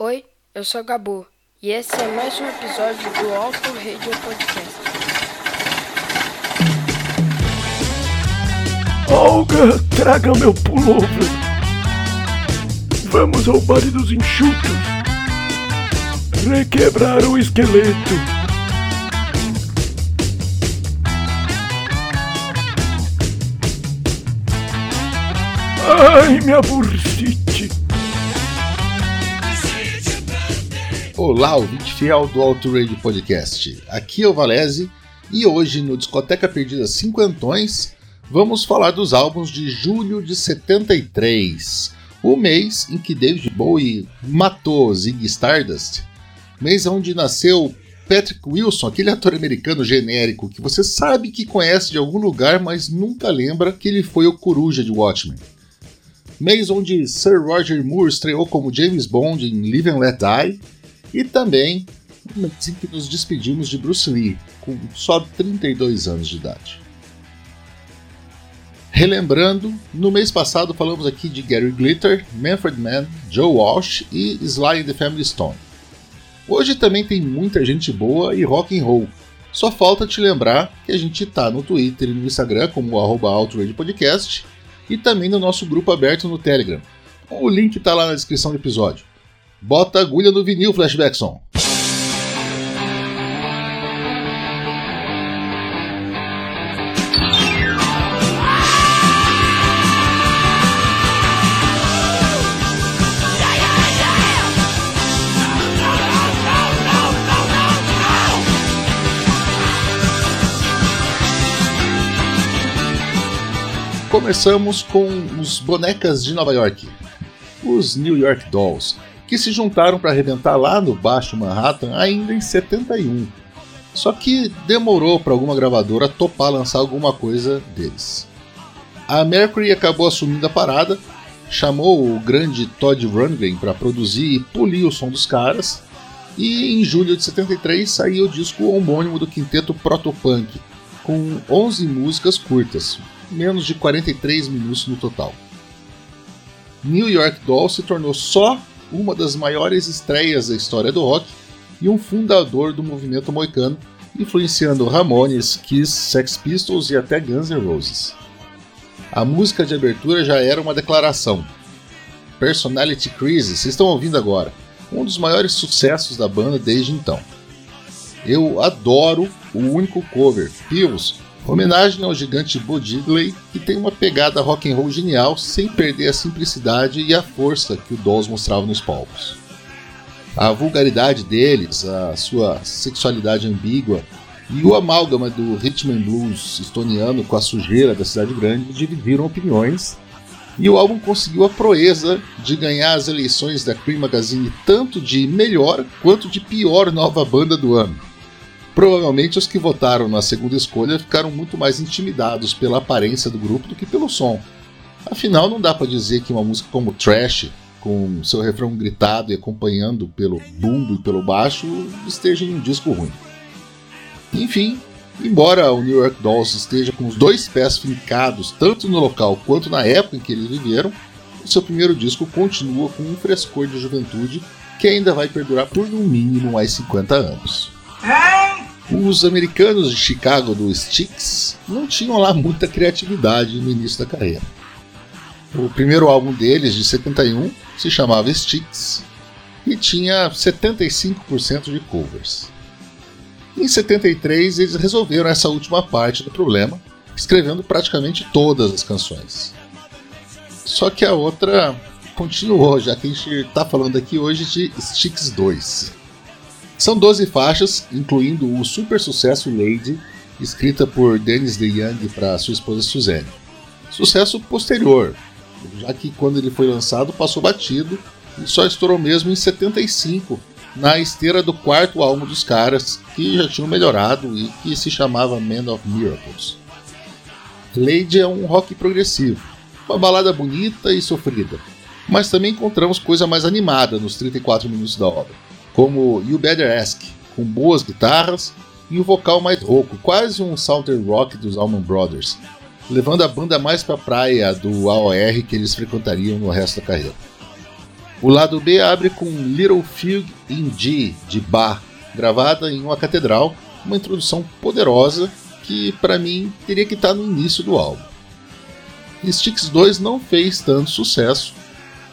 Oi, eu sou Gabu e esse é mais um episódio do Alto Radio Podcast. Olga, traga meu pullover. Vamos ao baile dos enxutos. Requebrar o esqueleto. Ai, minha bursite. Olá, ouvinte fiel do Alto Radio Podcast. Aqui é o Valese e hoje no Discoteca Perdida Cinquentões vamos falar dos álbuns de julho de 73, o mês em que David Bowie matou Ziggy Stardust, mês onde nasceu Patrick Wilson, aquele ator americano genérico que você sabe que conhece de algum lugar, mas nunca lembra que ele foi o coruja de Watchmen. Mês onde Sir Roger Moore estreou como James Bond em Live and Let Die e também assim que nos despedimos de Bruce Lee, com só 32 anos de idade. Relembrando, no mês passado falamos aqui de Gary Glitter, Manfred Mann, Joe Walsh e Sly and the Family Stone. Hoje também tem muita gente boa e rock and roll. Só falta te lembrar que a gente está no Twitter e no Instagram como arroba Podcast e também no nosso grupo aberto no Telegram. O link está lá na descrição do episódio. Bota agulha no vinil, Flashbackson. Começamos com os bonecas de Nova York, os New York Dolls, que se juntaram para arrebentar lá no Baixo Manhattan ainda em 71. Só que demorou para alguma gravadora topar lançar alguma coisa deles. A Mercury acabou assumindo a parada, chamou o grande Todd Rundgren para produzir e polir o som dos caras, e em julho de 73 saiu o disco homônimo do quinteto Protopunk, com 11 músicas curtas, menos de 43 minutos no total. New York Doll se tornou só uma das maiores estreias da história do rock e um fundador do movimento moicano, influenciando Ramones, Kiss, Sex Pistols e até Guns N' Roses. A música de abertura já era uma declaração. Personality Crisis, vocês estão ouvindo agora, um dos maiores sucessos da banda desde então. Eu adoro o único cover, Pills, Homenagem ao gigante Bo Diddley, que tem uma pegada rock and roll genial sem perder a simplicidade e a força que o Dolls mostrava nos palcos. A vulgaridade deles, a sua sexualidade ambígua e o amálgama do rhythm and blues estoniano com a sujeira da cidade grande dividiram opiniões, e o álbum conseguiu a proeza de ganhar as eleições da Cream Magazine tanto de melhor quanto de pior nova banda do ano. Provavelmente os que votaram na segunda escolha ficaram muito mais intimidados pela aparência do grupo do que pelo som. Afinal, não dá para dizer que uma música como Trash, com seu refrão gritado e acompanhando pelo bumbo e pelo baixo, esteja em um disco ruim. Enfim, embora o New York Dolls esteja com os dois pés fincados tanto no local quanto na época em que eles viveram, o seu primeiro disco continua com um frescor de juventude que ainda vai perdurar por no mínimo mais 50 anos. Os americanos de Chicago do Styx não tinham lá muita criatividade no início da carreira. O primeiro álbum deles, de 71, se chamava Styx e tinha 75% de covers. Em 73, eles resolveram essa última parte do problema, escrevendo praticamente todas as canções. Só que a outra continuou, já que a gente está falando aqui hoje de Styx 2. São 12 faixas, incluindo o super sucesso Lady, escrita por Dennis DeYoung para sua esposa Suzanne. Sucesso posterior, já que quando ele foi lançado passou batido e só estourou mesmo em 75, na esteira do quarto álbum dos caras, que já tinham melhorado e que se chamava Man of Miracles. Lady é um rock progressivo, uma balada bonita e sofrida, mas também encontramos coisa mais animada nos 34 minutos da obra como You Better Ask, com boas guitarras e um vocal mais rouco, quase um southern rock dos Allman Brothers, levando a banda mais para a praia do AOR que eles frequentariam no resto da carreira. O lado B abre com Little Fugue in G, de Bach, gravada em uma catedral, uma introdução poderosa que, para mim, teria que estar no início do álbum. Sticks 2 não fez tanto sucesso,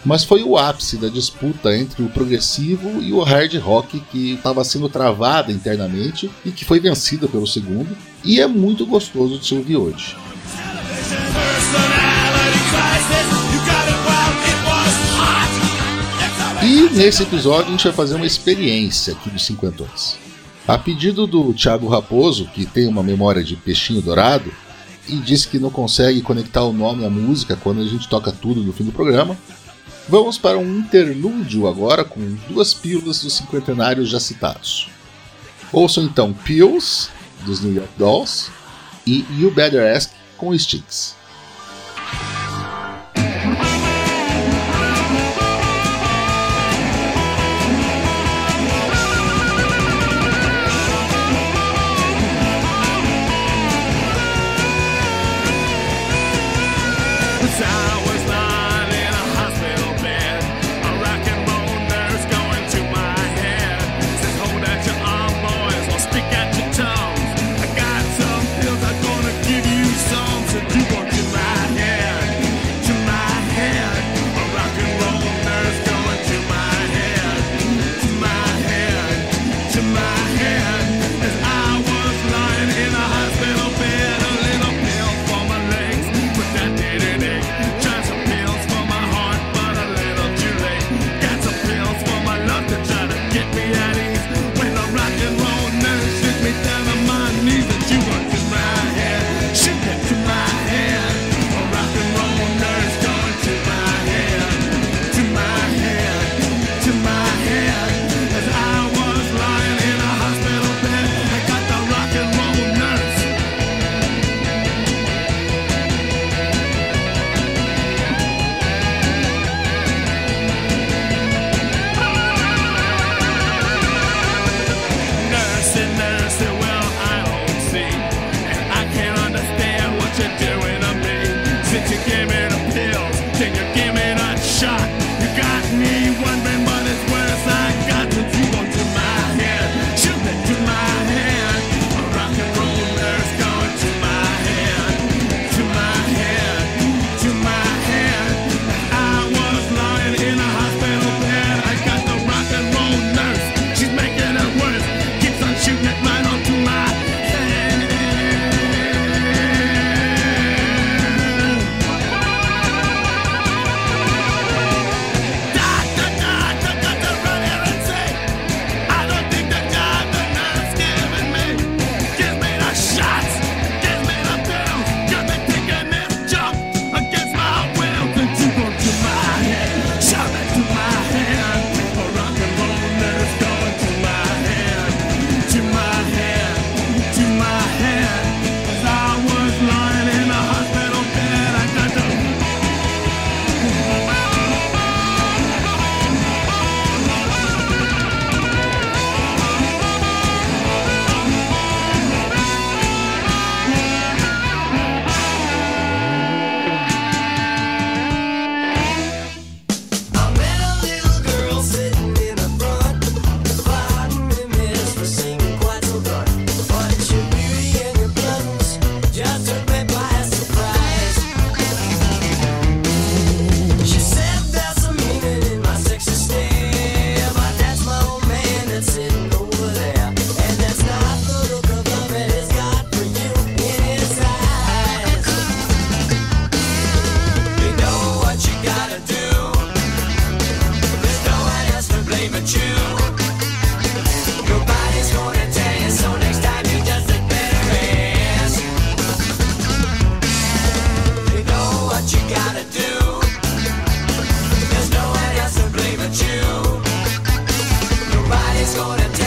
mas foi o ápice da disputa entre o progressivo e o hard rock que estava sendo travada internamente e que foi vencida pelo segundo, e é muito gostoso de se ouvir hoje. E nesse episódio a gente vai fazer uma experiência aqui dos cinquentões. A pedido do Thiago Raposo, que tem uma memória de peixinho dourado, e disse que não consegue conectar o nome à música quando a gente toca tudo no fim do programa, vamos para um interlúdio agora com duas pílulas dos cinquentenários já citados. Ouçam então Pills, dos New York Dolls, e You Better Ask com Sticks. shooting at my gonna take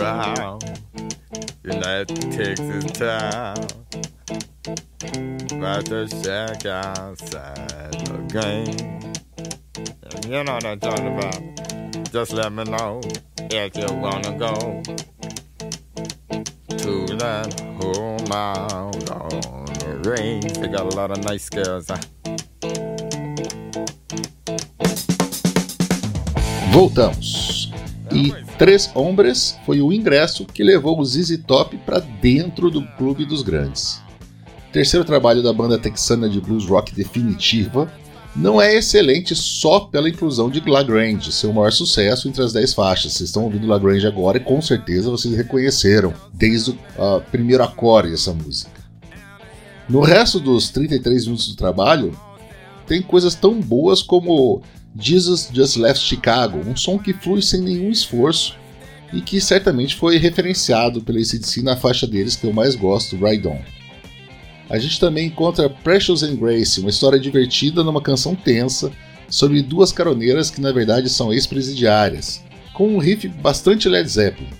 round in that Texas town. About to shack outside the game. You know what I'm talking about. Just let me know if you wanna go to that home out on the range. They got a lot of nice girls. Huh? Voltamos. E Três Hombres foi o ingresso que levou o ZZ Top para dentro do Clube dos Grandes. Terceiro trabalho da banda texana de blues rock definitiva, não é excelente só pela inclusão de Lagrange, seu maior sucesso entre as 10 faixas. Vocês estão ouvindo Lagrange agora e com certeza vocês reconheceram desde o uh, primeiro acorde essa música. No resto dos 33 minutos do trabalho, tem coisas tão boas como Jesus Just Left Chicago, um som que flui sem nenhum esforço e que certamente foi referenciado pela ACDC na faixa deles que eu mais gosto, Ride On. A gente também encontra Precious and Grace, uma história divertida numa canção tensa sobre duas caroneiras que na verdade são ex-presidiárias, com um riff bastante Led Zeppelin.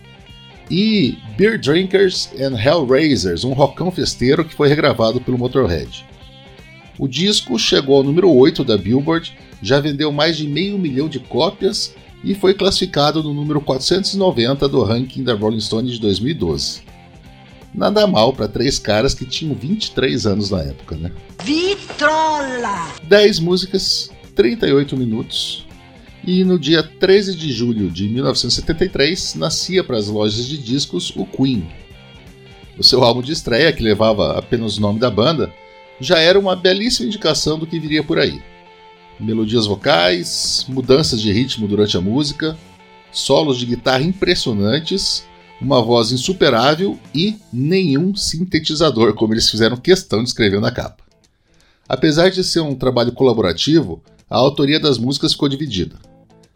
E Beer Drinkers and Hellraisers, um rockão festeiro que foi regravado pelo Motorhead. O disco chegou ao número 8 da Billboard, já vendeu mais de meio milhão de cópias e foi classificado no número 490 do ranking da Rolling Stone de 2012. Nada mal para três caras que tinham 23 anos na época, né? Vitrola! 10 músicas, 38 minutos. E no dia 13 de julho de 1973 nascia para as lojas de discos o Queen. O seu álbum de estreia, que levava apenas o nome da banda, já era uma belíssima indicação do que viria por aí. Melodias vocais, mudanças de ritmo durante a música, solos de guitarra impressionantes uma voz insuperável e nenhum sintetizador, como eles fizeram questão de escrever na capa. Apesar de ser um trabalho colaborativo, a autoria das músicas ficou dividida.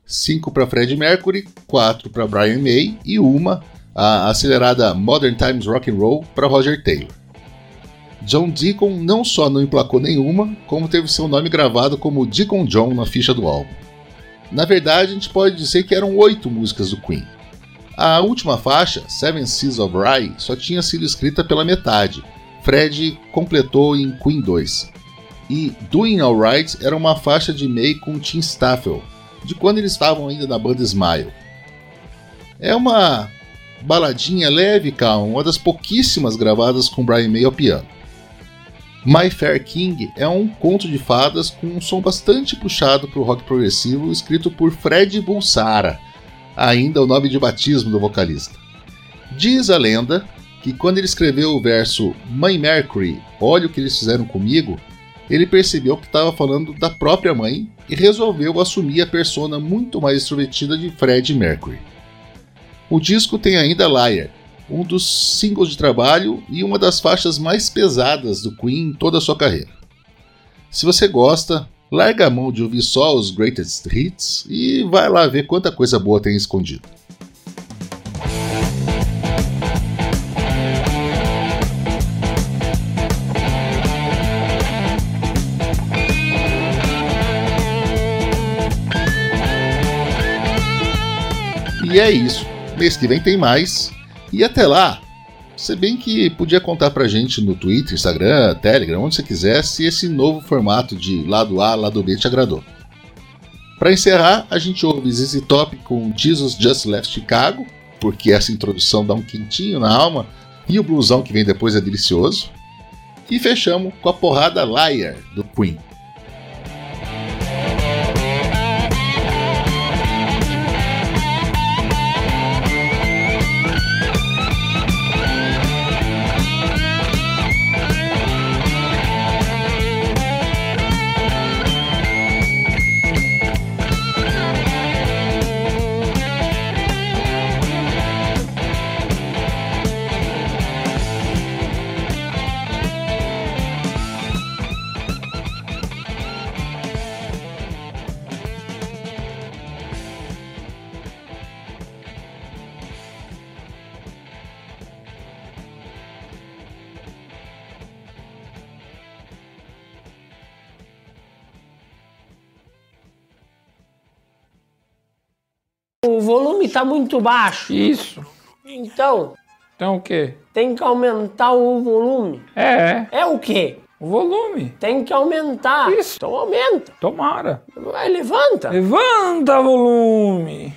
Cinco para Fred Mercury, quatro para Brian May e uma, a acelerada Modern Times Rock and Roll, para Roger Taylor. John Deacon não só não emplacou nenhuma, como teve seu nome gravado como Deacon John na ficha do álbum. Na verdade, a gente pode dizer que eram oito músicas do Queen, a última faixa, Seven Seas of Rye, só tinha sido escrita pela metade. Fred completou em Queen 2. E Doing Alright era uma faixa de May com Tim Staffel, de quando eles estavam ainda na banda Smile. É uma baladinha leve e calma, uma das pouquíssimas gravadas com Brian May ao piano. My Fair King é um conto de fadas com um som bastante puxado para o rock progressivo, escrito por Fred Bulsara, ainda o nome de batismo do vocalista. Diz a lenda que quando ele escreveu o verso Mãe Mercury, olha o que eles fizeram comigo, ele percebeu que estava falando da própria mãe e resolveu assumir a persona muito mais extrovertida de Fred Mercury. O disco tem ainda Liar, um dos singles de trabalho e uma das faixas mais pesadas do Queen em toda a sua carreira. Se você gosta, larga a mão de ouvir só os greatest hits e vai lá ver quanta coisa boa tem escondido. E é isso. Mês que vem tem mais. E até lá, se bem que podia contar pra gente no Twitter, Instagram, Telegram, onde você quiser, se esse novo formato de lado A, lado B te agradou. Para encerrar, a gente ouve ZZ Top com Jesus Just Left Chicago, porque essa introdução dá um quentinho na alma e o blusão que vem depois é delicioso. E fechamos com a porrada Liar do Queen. O volume tá muito baixo. Isso. Então, Então o quê? tem que aumentar o volume. É, É o quê? o volume. Tem que aumentar. Isso. Então aumenta. Tomara. Vai, levanta. Levanta volume.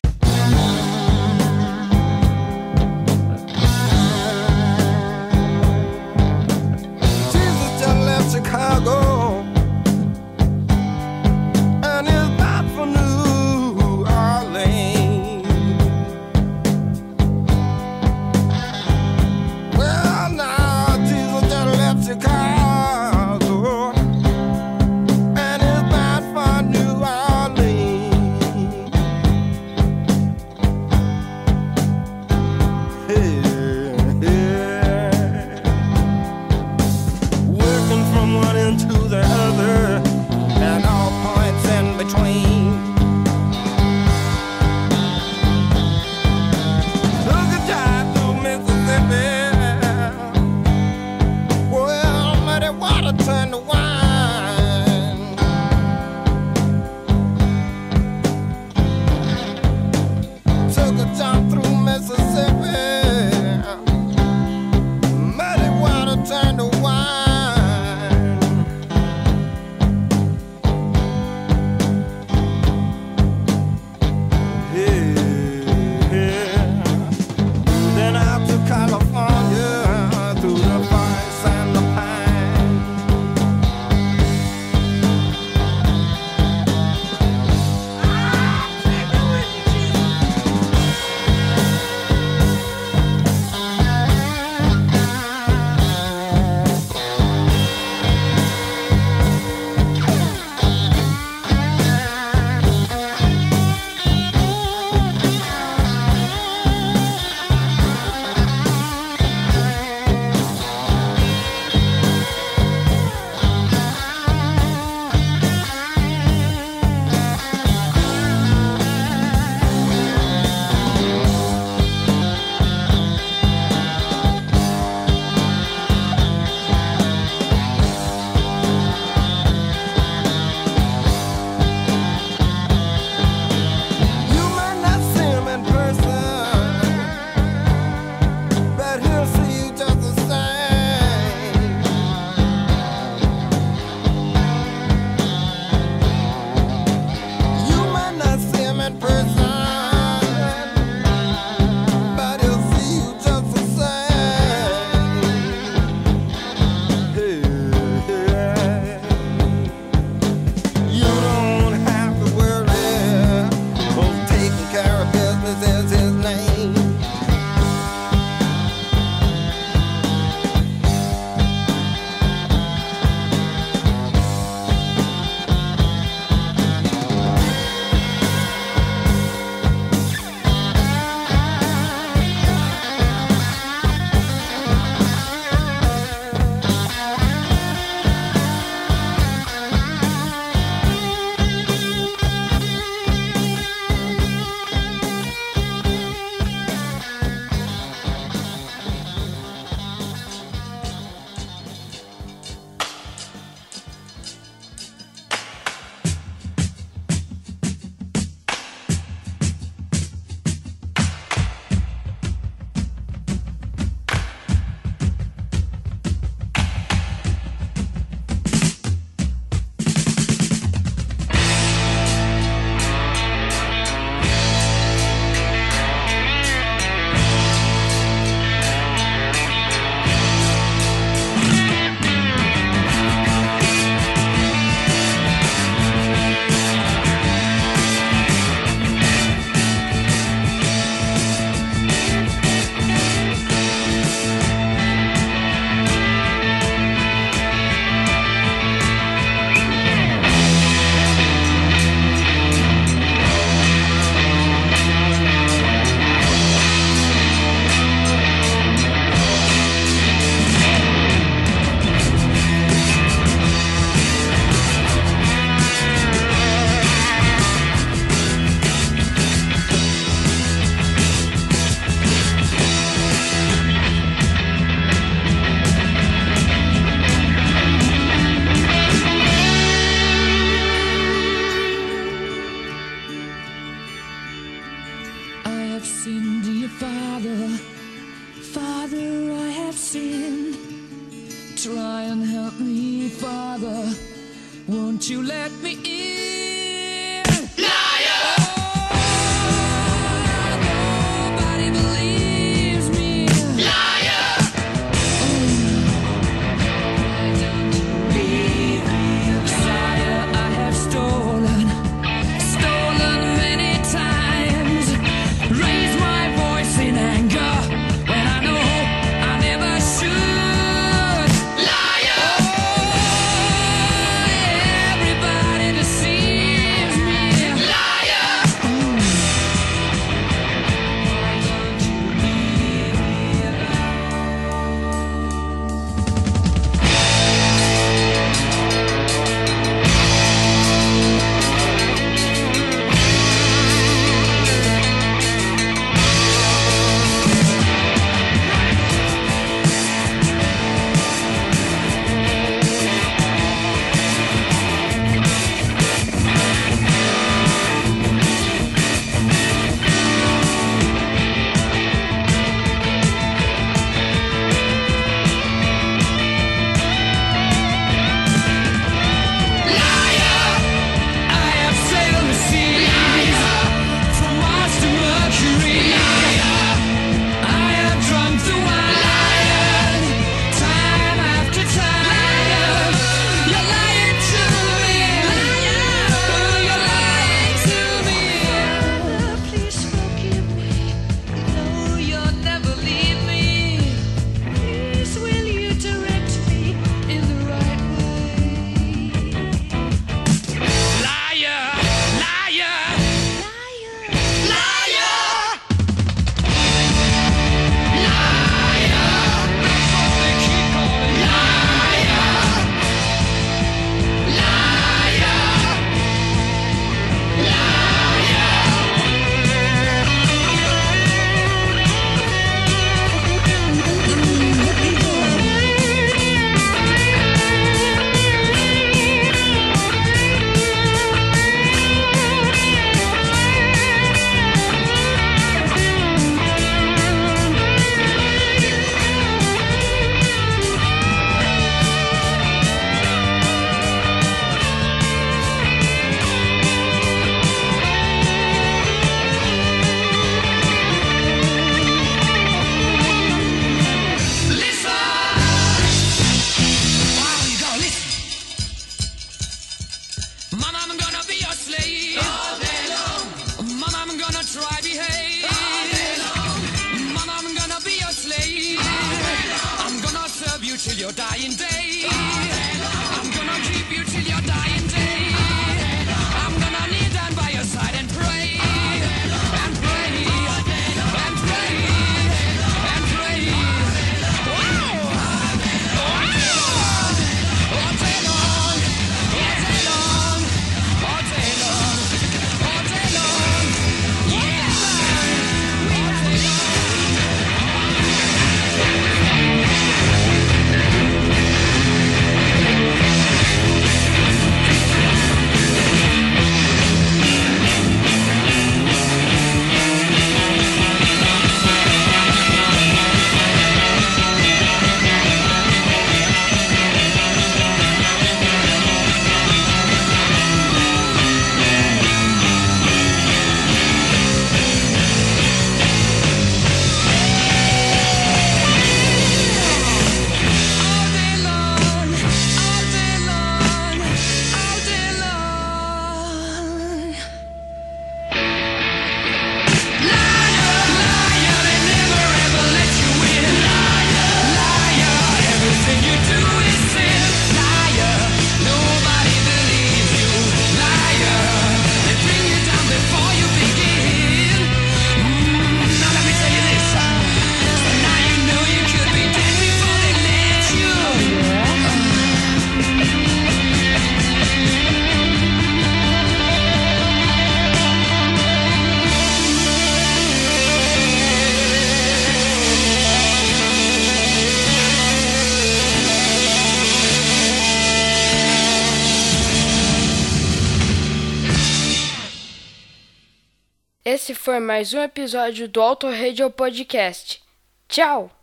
Foi mais um episódio do Auto Radio Podcast. Tchau!